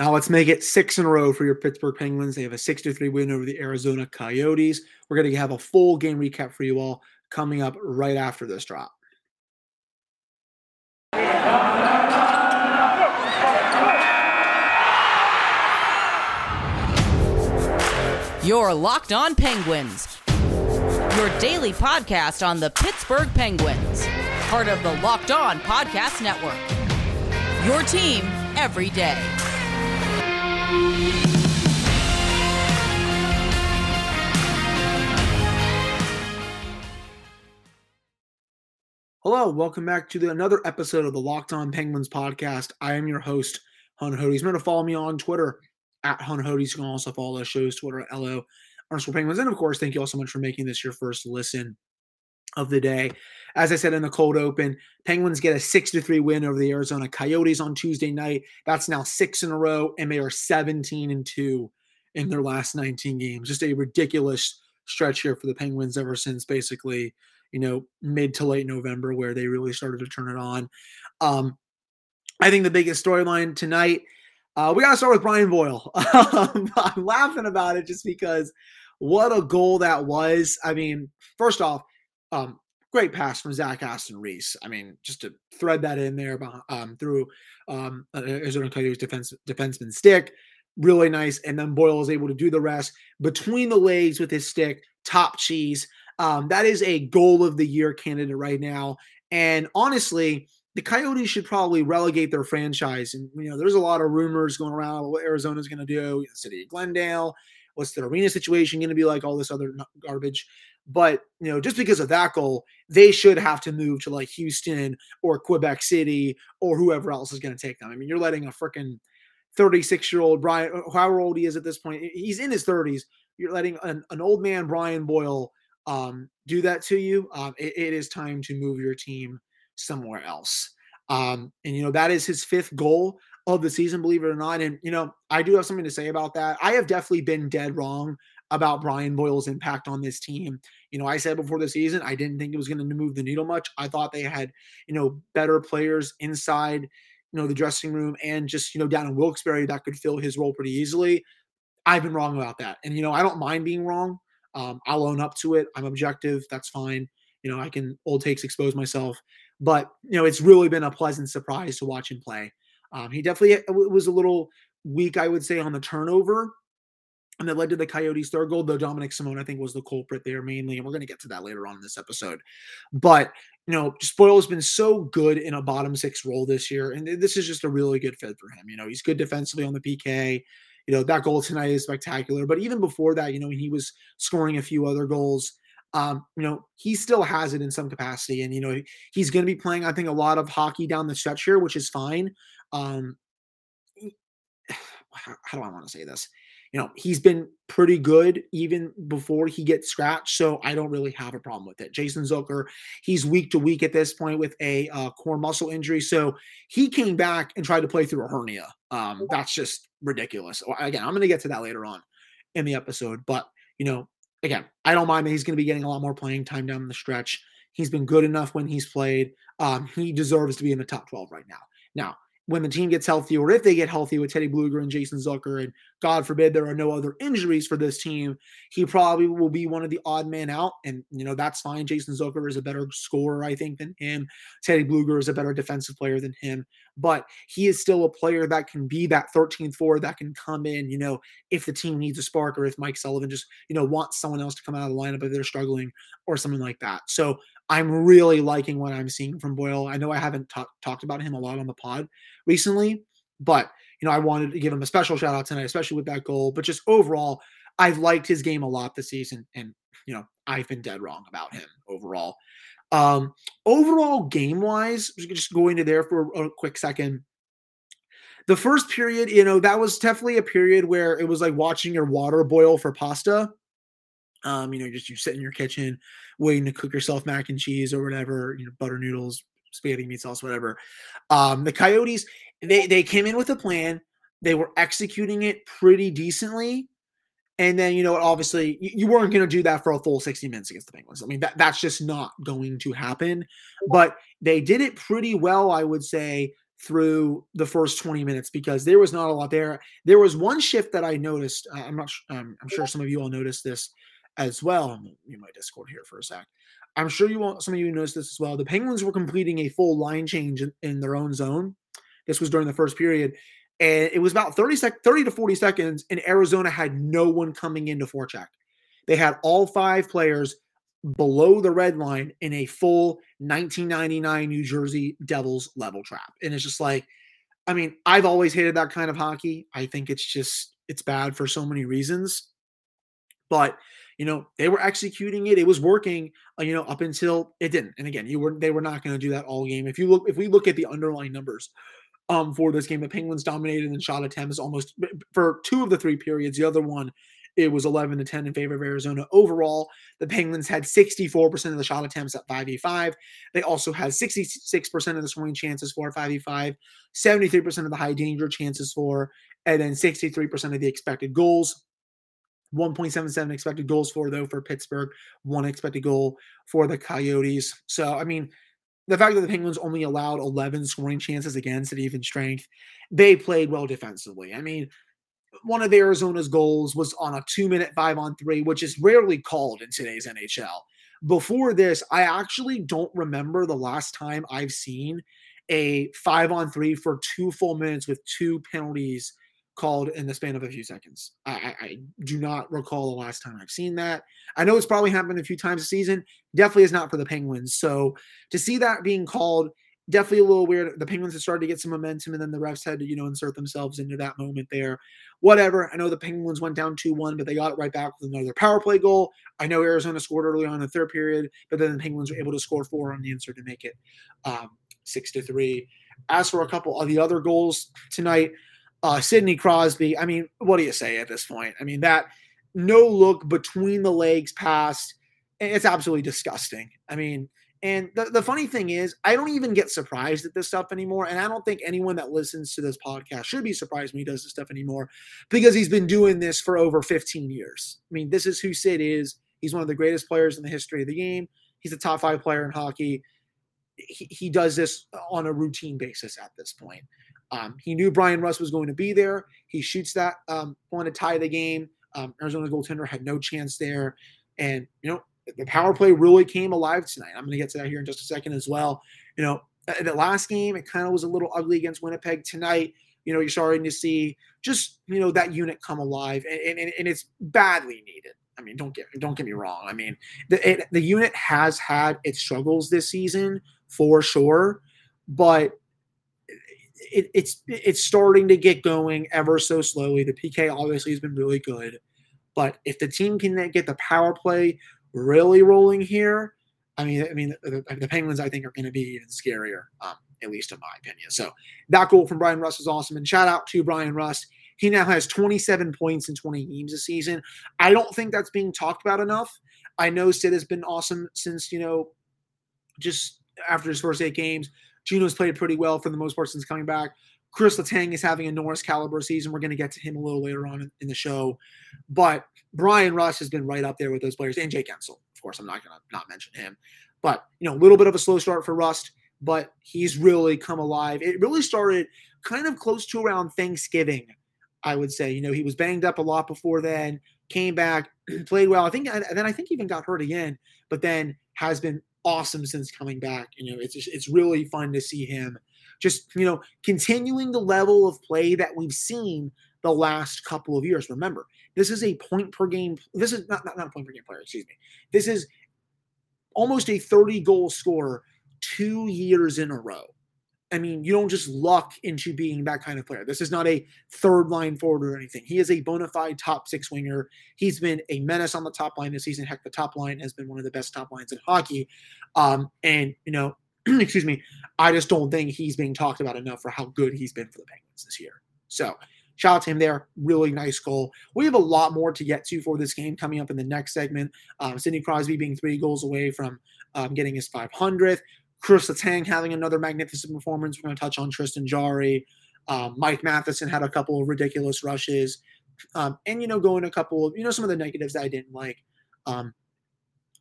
Now let's make it six in a row for your Pittsburgh Penguins. They have a six to three win over the Arizona Coyotes. We're going to have a full game recap for you all coming up right after this drop. Your Locked On Penguins, your daily podcast on the Pittsburgh Penguins, part of the Locked On Podcast Network. Your team every day. Hello, welcome back to the, another episode of the Locked On Penguins podcast. I am your host, Hun Hodes. Remember to follow me on Twitter at Hun Hodes. You can also follow the show's Twitter at LO underscore Penguins. And of course, thank you all so much for making this your first listen of the day. As I said in the cold open, Penguins get a six to three win over the Arizona Coyotes on Tuesday night. That's now six in a row, and they are 17 and two in their last 19 games. Just a ridiculous stretch here for the Penguins ever since basically you know, mid to late November where they really started to turn it on. Um, I think the biggest storyline tonight, uh, we got to start with Brian Boyle. Um, I'm laughing about it just because what a goal that was. I mean, first off, um, great pass from Zach Aston Reese. I mean, just to thread that in there um, through um, Arizona Coyotes defense defenseman stick, really nice. And then Boyle is able to do the rest between the legs with his stick, top cheese. Um, that is a goal of the year candidate right now. And honestly, the Coyotes should probably relegate their franchise. And you know, there's a lot of rumors going around what Arizona's going to do. The city of Glendale, what's the arena situation going to be like? All this other garbage. But you know, just because of that goal, they should have to move to like Houston or Quebec City or whoever else is going to take them. I mean, you're letting a freaking 36 year old Brian, however old he is at this point, he's in his 30s. You're letting an, an old man Brian Boyle um, do that to you, um, it, it is time to move your team somewhere else. Um, and you know that is his fifth goal of the season, believe it or not. And you know I do have something to say about that. I have definitely been dead wrong about Brian Boyle's impact on this team. You know, I said before the season I didn't think it was going to move the needle much. I thought they had you know better players inside you know the dressing room and just you know down in Wilkes-Barre that could fill his role pretty easily. I've been wrong about that, and you know I don't mind being wrong. Um, I'll own up to it. I'm objective. That's fine. You know, I can old takes expose myself, but you know, it's really been a pleasant surprise to watch him play. Um, he definitely uh, was a little weak, I would say, on the turnover, and that led to the Coyotes' third goal. Though Dominic Simone, I think, was the culprit there mainly, and we're going to get to that later on in this episode. But you know, Spoil has been so good in a bottom six role this year, and this is just a really good fit for him. You know, he's good defensively on the PK. You know, that goal tonight is spectacular. But even before that, you know, he was scoring a few other goals. Um, you know, he still has it in some capacity. And, you know, he's going to be playing, I think, a lot of hockey down the stretch here, which is fine. Um, how, how do I want to say this? You know, he's been pretty good even before he gets scratched. So I don't really have a problem with it. Jason Zucker, he's week to week at this point with a uh, core muscle injury. So he came back and tried to play through a hernia. Um, that's just ridiculous. Again, I'm going to get to that later on in the episode. But, you know, again, I don't mind that he's going to be getting a lot more playing time down the stretch. He's been good enough when he's played. Um, he deserves to be in the top 12 right now. Now, when the team gets healthy, or if they get healthy with Teddy Blueger and Jason Zucker, and God forbid there are no other injuries for this team, he probably will be one of the odd man out. And, you know, that's fine. Jason Zucker is a better scorer, I think, than him. Teddy Bluger is a better defensive player than him. But he is still a player that can be that 13th forward that can come in, you know, if the team needs a spark or if Mike Sullivan just, you know, wants someone else to come out of the lineup if they're struggling or something like that. So I'm really liking what I'm seeing from Boyle. I know I haven't t- talked about him a lot on the pod recently, but you know, I wanted to give him a special shout out tonight, especially with that goal. But just overall, I've liked his game a lot this season, and you know, I've been dead wrong about him overall. Um, overall, game wise, just going to there for a quick second. The first period, you know, that was definitely a period where it was like watching your water boil for pasta. Um, you know, just you sit in your kitchen waiting to cook yourself mac and cheese or whatever, you know, butter noodles, spaghetti meat sauce, whatever. Um, the Coyotes, they they came in with a plan. They were executing it pretty decently. And then, you know, obviously you, you weren't going to do that for a full 60 minutes against the Penguins. I mean, that, that's just not going to happen. But they did it pretty well, I would say, through the first 20 minutes because there was not a lot there. There was one shift that I noticed. Uh, I'm not. Um, I'm sure some of you all noticed this as well. I'm my Discord here for a sec. I'm sure you all, some of you noticed this as well. The Penguins were completing a full line change in, in their own zone. This was during the first period, and it was about 30 sec, 30 to 40 seconds, and Arizona had no one coming in into forecheck. They had all five players below the red line in a full 1999 New Jersey Devils level trap. And it's just like, I mean, I've always hated that kind of hockey. I think it's just, it's bad for so many reasons. But, you know, they were executing it. It was working, uh, you know, up until it didn't. And again, you were, they were not going to do that all game. If you look, if we look at the underlying numbers, um, for this game, the Penguins dominated in shot attempts almost for two of the three periods. The other one it was 11 to 10 in favor of Arizona. Overall, the Penguins had 64% of the shot attempts at 5v5. They also had 66% of the scoring chances for 5v5, 73% of the high danger chances for, and then 63% of the expected goals. 1.77 expected goals for, though, for Pittsburgh, one expected goal for the Coyotes. So, I mean, the fact that the Penguins only allowed 11 scoring chances against at even strength, they played well defensively. I mean, one of Arizona's goals was on a two minute five on three, which is rarely called in today's NHL. Before this, I actually don't remember the last time I've seen a five on three for two full minutes with two penalties called in the span of a few seconds. I, I, I, do not recall the last time I've seen that. I know it's probably happened a few times a season. Definitely is not for the Penguins. So to see that being called definitely a little weird. The Penguins had started to get some momentum, and then the refs had to, you know, insert themselves into that moment there. Whatever. I know the Penguins went down 2 1, but they got it right back with another power play goal. I know Arizona scored early on in the third period, but then the Penguins were able to score four on the insert to make it um, 6 to 3. As for a couple of the other goals tonight, uh, Sidney Crosby, I mean, what do you say at this point? I mean, that no look between the legs pass, it's absolutely disgusting. I mean, and the, the funny thing is, I don't even get surprised at this stuff anymore. And I don't think anyone that listens to this podcast should be surprised when he does this stuff anymore because he's been doing this for over 15 years. I mean, this is who Sid is. He's one of the greatest players in the history of the game. He's a top five player in hockey. He, he does this on a routine basis at this point. Um, he knew Brian Rust was going to be there. He shoots that um, one to tie the game. Um, Arizona goaltender had no chance there. And, you know, the power play really came alive tonight. I'm going to get to that here in just a second as well. You know, the last game, it kind of was a little ugly against Winnipeg tonight. You know, you're starting to see just, you know, that unit come alive and, and, and it's badly needed. I mean, don't get don't get me wrong. I mean, the it, the unit has had its struggles this season for sure, but it, it's it's starting to get going ever so slowly. The PK obviously has been really good, but if the team can get the power play really rolling here, I mean, I mean, the, the Penguins I think are going to be even scarier, um, at least in my opinion. So that goal from Brian Rust is awesome, and shout out to Brian Rust. He now has 27 points in 20 games this season. I don't think that's being talked about enough. I know Sid has been awesome since you know, just after his first eight games. Gino's played pretty well for the most part since coming back. Chris Letang is having a Norris caliber season. We're going to get to him a little later on in, the show. But Brian Rust has been right up there with those players, and Jake Guentzel. Of course, I'm not going to not mention him. But you know, a little bit of a slow start for Rust, but he's really come alive. It really started kind of close to around Thanksgiving, I would say. You know, he was banged up a lot before then, came back, played well. I think, and then I think even got hurt again, but then has been awesome since coming back. You know, it's just, it's really fun to see him just you know continuing the level of play that we've seen the last couple of years. Remember, this is a point per game. This is not, not, not a point per game player, excuse me. This is almost a 30 goal scorer two years in a row. I mean, you don't just luck into being that kind of player. This is not a third line forward or anything. He is a bona fide top six winger. He's been a menace on the top line this season. Heck, the top line has been one of the best top lines in hockey. Um, and, you know, excuse me, I just don't think he's being talked about enough for how good he's been for the Penguins this year. So, Shout out to him there. Really nice goal. We have a lot more to get to for this game coming up in the next segment. Um, Sidney Crosby being three goals away from um, getting his 500th. Chris Letang having another magnificent performance. We're going to touch on Tristan Jarry. Um, Mike Matheson had a couple of ridiculous rushes. Um, and, you know, going a couple of, you know, some of the negatives I didn't like. Um,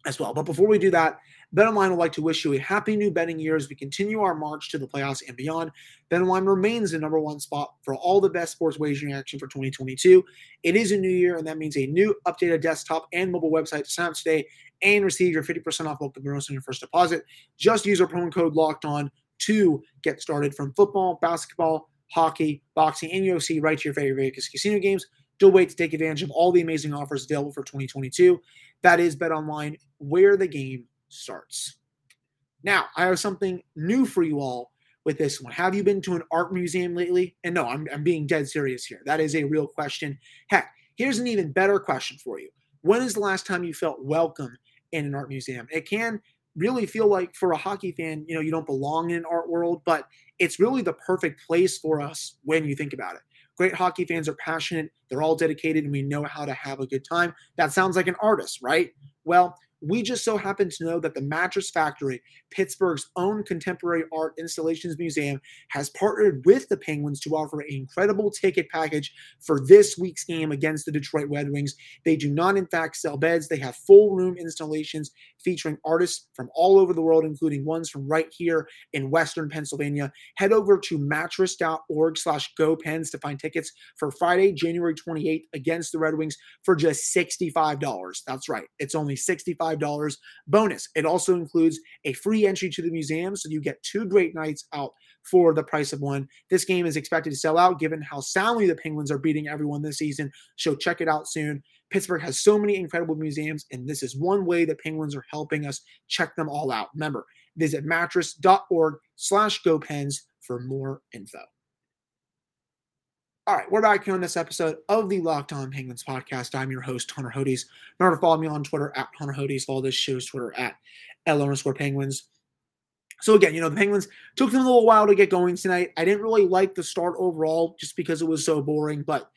as well. But before we do that, BetOnline would like to wish you a happy new betting year as we continue our march to the playoffs and beyond. BetOnline remains the number one spot for all the best sports wagering action for 2022. It is a new year, and that means a new updated desktop and mobile website to sign up today and receive your 50% off welcome bonus on your first deposit. Just use our promo code locked on to get started from football, basketball, hockey, boxing, and UFC right to your favorite Vegas casino games. Don't wait to take advantage of all the amazing offers available for 2022. That is Bet Online, where the game starts. Now, I have something new for you all with this one. Have you been to an art museum lately? And no, I'm, I'm being dead serious here. That is a real question. Heck, here's an even better question for you. When is the last time you felt welcome in an art museum? It can really feel like for a hockey fan, you know, you don't belong in an art world, but it's really the perfect place for us when you think about it. Great hockey fans are passionate, they're all dedicated, and we know how to have a good time. That sounds like an artist, right? Well, we just so happen to know that the Mattress Factory, Pittsburgh's own contemporary art installations museum, has partnered with the Penguins to offer an incredible ticket package for this week's game against the Detroit Red Wings. They do not, in fact, sell beds. They have full room installations featuring artists from all over the world, including ones from right here in Western Pennsylvania. Head over to mattress.org slash GoPens to find tickets for Friday, January 28th against the Red Wings for just $65. That's right. It's only 65 $25 bonus. It also includes a free entry to the museum, so you get two great nights out for the price of one. This game is expected to sell out given how soundly the Penguins are beating everyone this season, so check it out soon. Pittsburgh has so many incredible museums, and this is one way the Penguins are helping us check them all out. Remember, visit mattress.org slash GoPens for more info. All right, we're back here on this episode of the Locked On Penguins podcast. I'm your host, Hunter Hodes. Remember to follow me on Twitter at Hunter Hodes. Follow this show's Twitter at L underscore Penguins. So again, you know, the Penguins took them a little while to get going tonight. I didn't really like the start overall just because it was so boring. But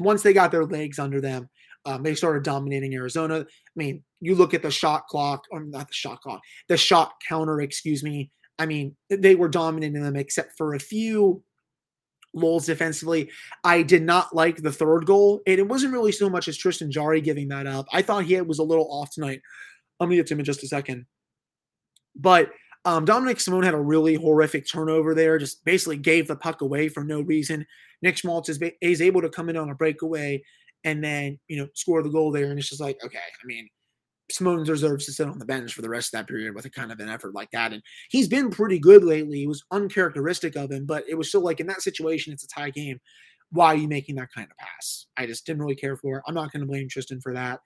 once they got their legs under them, um, they started dominating Arizona. I mean, you look at the shot clock, or not the shot clock, the shot counter, excuse me. I mean, they were dominating them except for a few lulls defensively. I did not like the third goal, and it wasn't really so much as Tristan Jarry giving that up. I thought he was a little off tonight. I'm gonna get to him in just a second. But um, Dominik Simon had a really horrific turnover there, just basically gave the puck away for no reason. Nick Schmaltz is, is able to come in on a breakaway and then, you know, score the goal there. And it's just like, okay, I mean, Simon deserves to sit on the bench for the rest of that period with a kind of an effort like that. And he's been pretty good lately. It was uncharacteristic of him, but it was still like in that situation, it's a tie game. Why are you making that kind of pass? I just didn't really care for it. I'm not going to blame Tristan for that.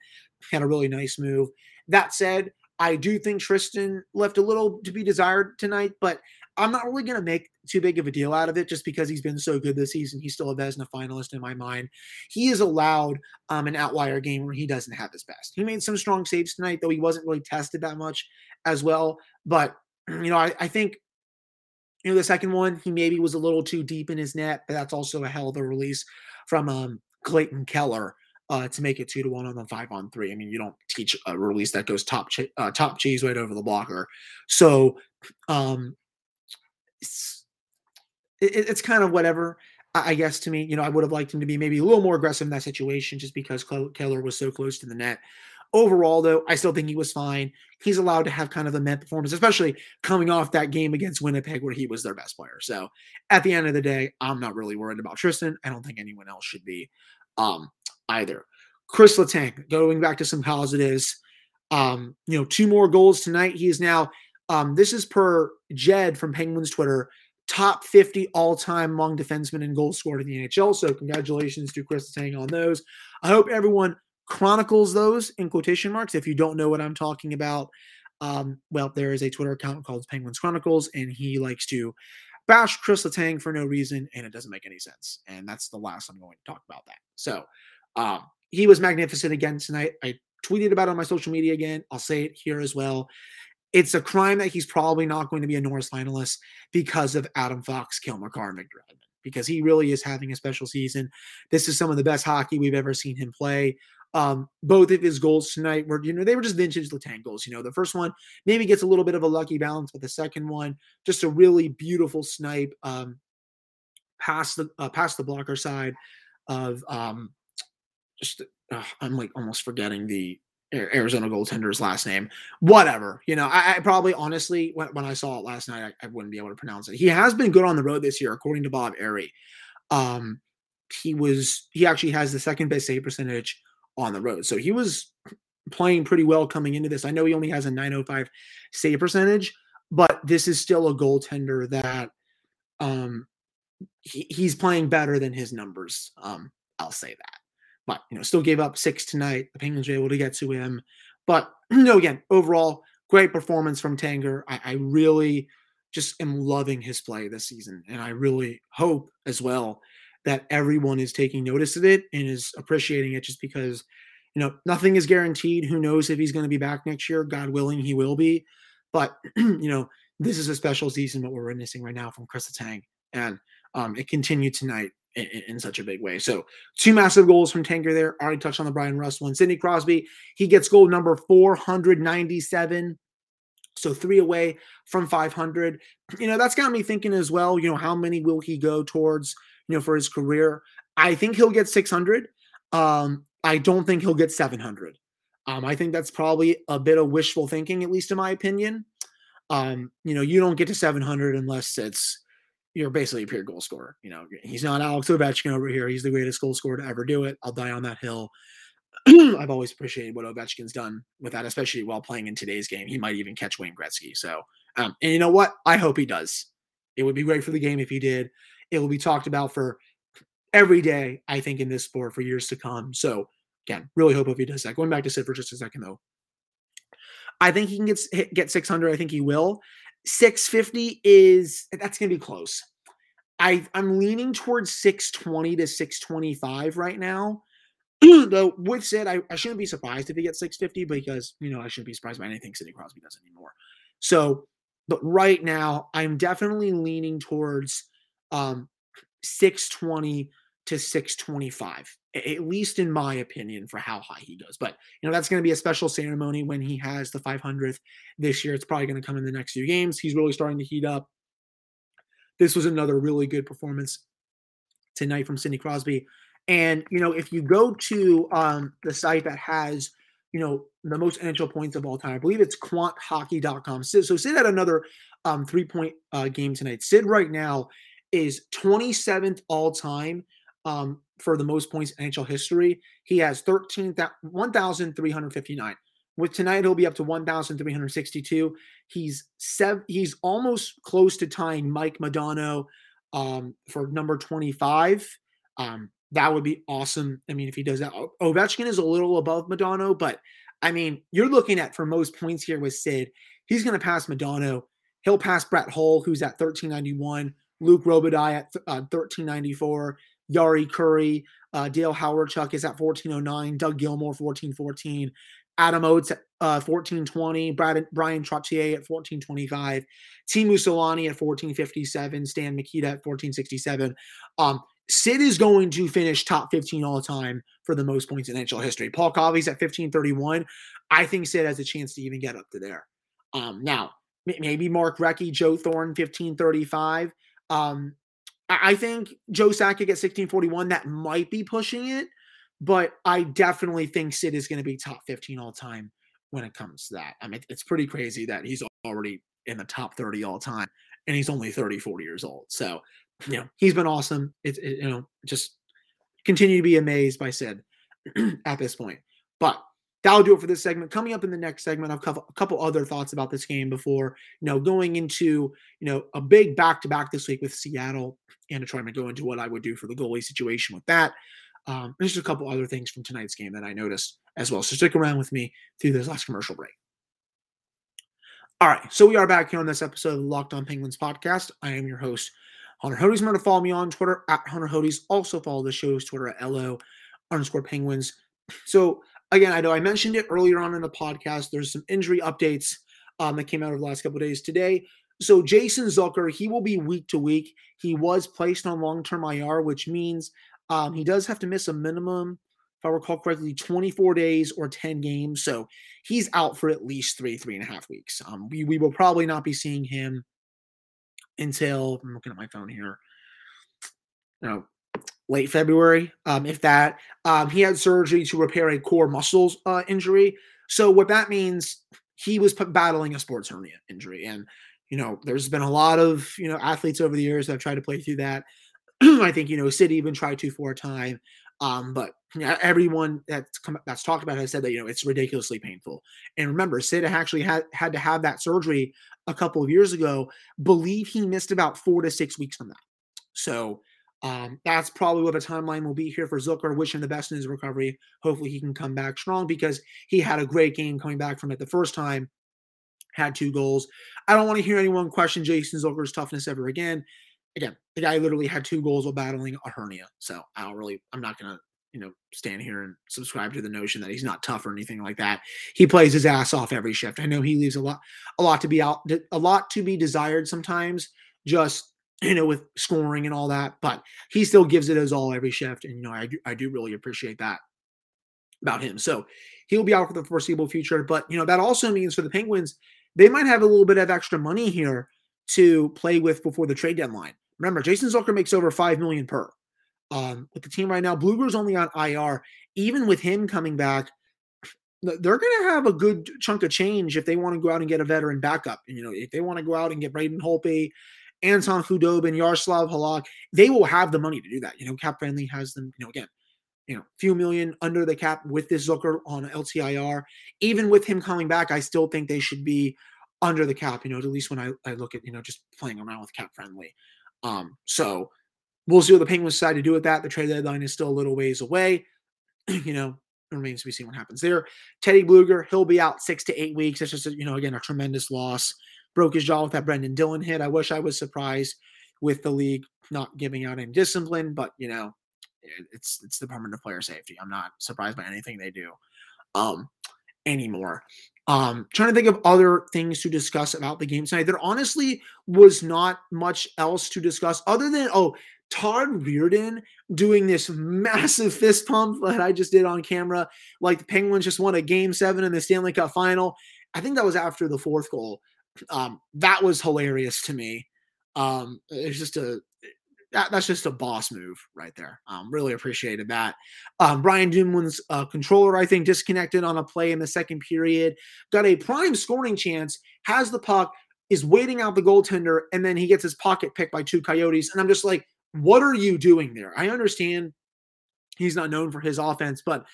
Had a really nice move. That said, I do think Tristan left a little to be desired tonight, but I'm not really going to make too big of a deal out of it just because he's been so good this season. He's still a Vezina finalist in my mind. He is allowed um, an outlier game where he doesn't have his best. He made some strong saves tonight, though he wasn't really tested that much as well. But, you know, I, I think, you know, the second one, he maybe was a little too deep in his net, but that's also a hell of a release from um, Clayton Keller. Uh, to make it two to one on the five on three. I mean, you don't teach a release that goes top uh, top cheese right over the blocker. So, um, it's, it, it's kind of whatever. I guess to me, you know, I would have liked him to be maybe a little more aggressive in that situation just because Keller was so close to the net. Overall, though, I still think he was fine. He's allowed to have kind of a met performance, especially coming off that game against Winnipeg where he was their best player. So at the end of the day, I'm not really worried about Tristan. I don't think anyone else should be um, either. Chris Letang, going back to some positives, um, you know, two more goals tonight. He is now um, this is per Jed from Penguins Twitter, top 50 all time among defensemen and goals scored in the NHL. So, congratulations to Chris Tang on those. I hope everyone chronicles those in quotation marks. If you don't know what I'm talking about, um, well, there is a Twitter account called Penguins Chronicles, and he likes to bash Chris Letang for no reason, and it doesn't make any sense. And that's the last I'm going to talk about that. So, um, he was magnificent again tonight. I tweeted about it on my social media again. I'll say it here as well. It's a crime that he's probably not going to be a Norris finalist because of Adam Fox, Cale Makar, and because he really is having a special season. This is some of the best hockey we've ever seen him play. Um, both of his goals tonight were, you know, they were just vintage Letang goals. You know, the first one maybe gets a little bit of a lucky balance, but the second one, just a really beautiful snipe um, past the uh, past the blocker side of um, just uh, I'm like almost forgetting the Arizona goaltender's last name. Whatever. You know, I, I probably honestly, when, when, I saw it last night, I, I, wouldn't be able to pronounce it. He has been good on the road this year, according to Bob Airy. Um, he was he actually has the second best save percentage on the road. So he was playing pretty well coming into this. I know he only has a 905 save percentage, but this is still a goaltender that um he, he's playing better than his numbers. Um, I'll say that. But you know, still gave up six tonight. The Penguins were able to get to him. But you know, again, overall, great performance from Tanger. I, I really just am loving his play this season. And I really hope as well that everyone is taking notice of it and is appreciating it just because, you know, nothing is guaranteed. Who knows if he's going to be back next year? God willing, he will be. But, you know, this is a special season what we're witnessing right now from Chris Letang. And um, it continued tonight in, in, such a big way. So two massive goals from Tanger there. Already touched on the Brian Rust one. Sidney Crosby, he gets goal number 497. So three away from 500. You know, that's got me thinking as well, you know, how many will he go towards, you know, for his career? I think he'll get 600. Um, I don't think he'll get 700. Um, I think that's probably a bit of wishful thinking, at least in my opinion. Um, you know, you don't get to 700 unless it's you're basically a pure goal scorer. You know, he's not Alex Ovechkin over here. He's the greatest goal scorer to ever do it. I'll die on that hill. I've always appreciated what Ovechkin's done with that, especially while playing in today's game. He might even catch Wayne Gretzky. So, um, and you know what? I hope he does. It would be great for the game if he did. It will be talked about for every day, I think, in this sport for years to come. So, again, really hope if he does that. Going back to Sid for just a second, though. I think he can get get 600. I think he will. 650 is that's going to be close. I I'm leaning towards 620 to 625 right now. Though with said, I, I shouldn't be surprised if he gets 650 because you know I shouldn't be surprised by anything Sidney Crosby does anymore. So, but right now I'm definitely leaning towards um 620 to 625 at least in my opinion for how high he goes but you know that's going to be a special ceremony when he has the 500th this year. It's probably going to come in the next few games. He's really starting to heat up. This was another really good performance tonight from Sidney Crosby. And you know if you go to um, the site that has you know the most NHL points of all time i believe it's quanthockey.com so, so sid had another um, three point uh, game tonight. Sid right now is 27th all time um, for the most points in NHL history. He has 13, 1,359. With tonight, he'll be up to 1,362. He's he's almost close to tying Mike Modano um, for number 25. Um, that would be awesome. I mean, if he does that, Ovechkin is a little above Modano, but I mean, you're looking at for most points here with Sid, he's going to pass Modano. He'll pass Brett Hull, who's at 1391. Luc Robitaille at uh, 1394. Jari Kurri, uh, Dale Chuck is at 1409, Doug Gilmour 1414, Adam Oates at uh, 1420, Brad, Bryan Trottier at 1425, Teemu Selanne at 1457, Stan Mikita at 1467. Um, Sid is going to finish top 15 all time for the most points in NHL history. Paul Coffey's at 1531. I think Sid has a chance to even get up to there. Um, now, maybe Mark Recchi, Joe Thornton, 1535. Um, I think Joe Sakic at 1641, that might be pushing it, but I definitely think Sid is going to be top 15 all time when it comes to that. I mean, it's pretty crazy that he's already in the top 30 all time and he's only 30, 40 years old. So, you know, he's been awesome. It's, it, you know, just continue to be amazed by Sid at this point. But that'll do it for this segment. Coming up in the next segment, I've a couple other thoughts about this game before, you know, going into, you know, a big back to back this week with Seattle and trying to go into what I would do for the goalie situation with that. Um, there's just a couple other things from tonight's game that I noticed as well. So stick around with me through this last commercial break. All right, so we are back here on this episode of the Locked On Penguins podcast. I am your host, Hunter Hodes. Remember to follow me on Twitter at Hunter Hodes. Also follow the show's Twitter at LO underscore Penguins. So again, I know I mentioned it earlier on in the podcast. There's some injury updates um, that came out of the last couple days today. So Jason Zucker, he will be week to week. He was placed on long-term IR, which means um, he does have to miss a minimum, if I recall correctly, 24 days or 10 games. So he's out for at least three, three and a half weeks. Um, we, we will probably not be seeing him until I'm looking at my phone here. You know, late February, um, if that. Um, he had surgery to repair a core muscles uh, injury. So what that means, he was battling a sports hernia injury, and you know, there's been a lot of you know athletes over the years that have tried to play through that. I think you know Sid even tried to for a time, um, but you know, everyone that's come, that's talked about has said that you know it's ridiculously painful. And remember, Sid actually had had to have that surgery a couple of years ago. Believe he missed about four to six weeks from that. So um, that's probably what the timeline will be here for Zucker. Wishing the best in his recovery. Hopefully, he can come back strong because he had a great game coming back from it the first time. Had two goals. I don't want to hear anyone question Jason Zucker's toughness ever again. Again, the guy literally had two goals while battling a hernia. So I don't really, I'm not going to, you know, stand here and subscribe to the notion that he's not tough or anything like that. He plays his ass off every shift. I know he leaves a lot, a lot to be out, a lot to be desired sometimes. Just you know, with scoring and all that, but he still gives it his all every shift. And, you know, I do, I do really appreciate that about him. So he'll be out for the foreseeable future. But, you know, that also means for the Penguins, they might have a little bit of extra money here to play with before the trade deadline. Remember, Jason Zucker makes over five million per. Um, with the team right now, Blueger's only on IR. Even with him coming back, they're going to have a good chunk of change if they want to go out and get a veteran backup. And, you know, if they want to go out and get Braden Holtby, Anton Khudobin, Yaroslav Halak, they will have the money to do that. You know, Cap Friendly has them, you know, again, you know, few million under the cap with this Zucker on LTIR. Even with him coming back, I still think they should be under the cap, you know, at least when I, I look at, you know, just playing around with Cap Friendly. Um, so we'll see what the Penguins decide to do with that. The trade deadline is still a little ways away. you know, it remains to be seen what happens there. Teddy Blueger, he'll be out six to eight weeks. That's just, a, you know, again, a tremendous loss broke his jaw with that Brendan Dillon hit. I wish I was surprised with the league not giving out any discipline, but you know, it's it's the Department of Player Safety. I'm not surprised by anything they do um anymore. Um trying to think of other things to discuss about the game tonight. There honestly was not much else to discuss other than oh Todd Reirden doing this massive fist pump that I just did on camera, like the Penguins just won a game seven in the Stanley Cup final. I think that was after the fourth goal. Um, that was hilarious to me. Um, it's just a that, that's just a boss move right there. Um, really appreciated that. Um, Brian Dumoulin's uh, controller, I think, disconnected on a play in the second period. Got a prime scoring chance, has the puck, is waiting out the goaltender, and then he gets his pocket picked by two coyotes. And I'm just like, what are you doing there? I understand he's not known for his offense, but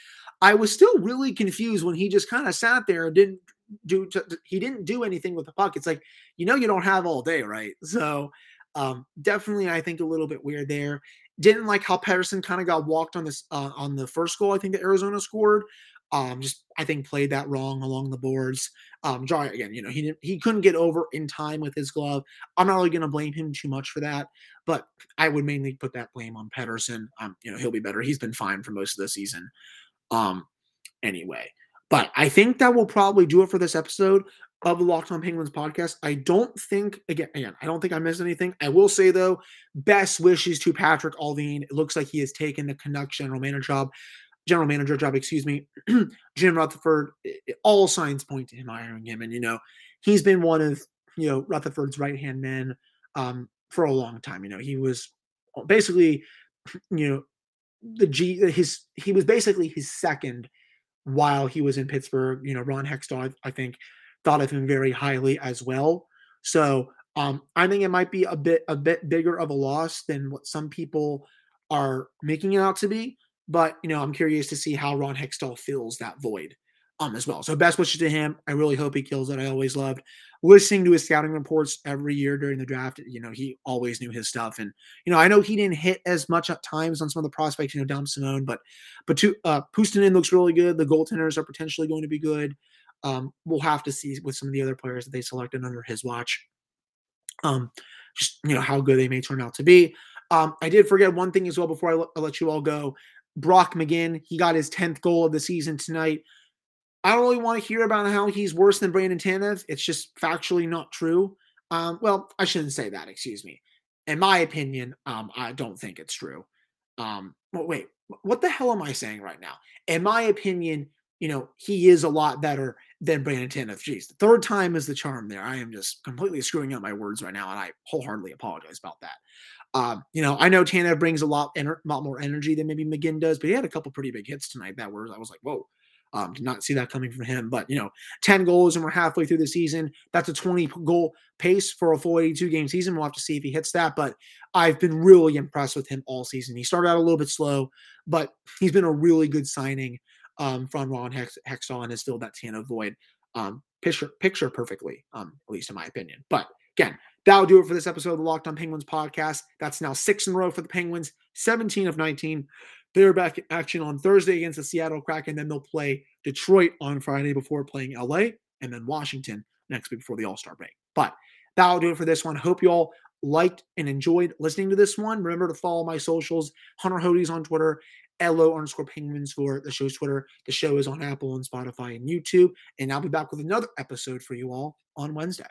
I was still really confused when he just kind of sat there and didn't do he didn't do anything with the puck. It's like you know you don't have all day, right? So um, definitely, I think a little bit weird there. Didn't like how Pettersson kind of got walked on this uh, on the first goal. I think that Arizona scored. Um, just I think played that wrong along the boards. Um, Jar again, you know, he didn't he couldn't get over in time with his glove. I'm not really going to blame him too much for that, but I would mainly put that blame on Pettersson. Um, you know, he'll be better. He's been fine for most of the season. Um, anyway. But I think that will probably do it for this episode of the Locked On Penguins podcast. I don't think again, again, I don't think I missed anything. I will say though, best wishes to Patrick Allvin. It looks like he has taken the Canucks general manager job, general manager job, excuse me. Jim Rutherford. All signs point to him hiring him, and you know he's been one of you know Rutherford's right hand men um, for a long time. You know he was basically you know the G his he was basically his second while he was in Pittsburgh. You know, Ron Hextall, I think, thought of him very highly as well. So um, I think it might be a bit a bit bigger of a loss than what some people are making it out to be. But you know, I'm curious to see how Ron Hextall fills that void um as well. So best wishes to him. I really hope he kills it. I always loved listening to his scouting reports every year during the draft. You know, he always knew his stuff. And you know, I know he didn't hit as much at times on some of the prospects, you know, Dom Simone, but but to uh Puustinen looks really good. The goaltenders are potentially going to be good. Um, we'll have to see with some of the other players that they selected under his watch. Um, just you know how good they may turn out to be. Um, I did forget one thing as well before I let you all go. Brock McGinn, he got his 10th goal of the season tonight. I don't really want to hear about how he's worse than Brandon Tanev. It's just factually not true. Um, well, I shouldn't say that. Excuse me. In my opinion, um, I don't think it's true. Um, wait, what the hell am I saying right now? In my opinion, you know, he is a lot better than Brandon Tanev. Jeez, the third time is the charm there. I am just completely screwing up my words right now, and I wholeheartedly apologize about that. Um, you know, I know Tanev brings a lot, ener- lot more energy than maybe McGinn does, but he had a couple pretty big hits tonight that were I was like, whoa, Um, did not see that coming from him. But, you know, 10 goals and we're halfway through the season. That's a 20 goal pace for a full 82 game season. We'll have to see if he hits that. But I've been really impressed with him all season. He started out a little bit slow, but he's been a really good signing um, from Ron Hex- Hextall and has filled that Tanev void um, picture, picture perfectly, um, at least in my opinion. But again, that'll do it for this episode of the Locked On Penguins podcast. That's now six in a row for the Penguins, 17 of 19. They're back in action on Thursday against the Seattle Kraken. And then they'll play Detroit on Friday before playing LA and then Washington next week before the All Star break. But that'll do it for this one. Hope you all liked and enjoyed listening to this one. Remember to follow my socials, Hunter Hodes on Twitter, LO underscore penguins for the show's Twitter. The show is on Apple and Spotify and YouTube. And I'll be back with another episode for you all on Wednesday.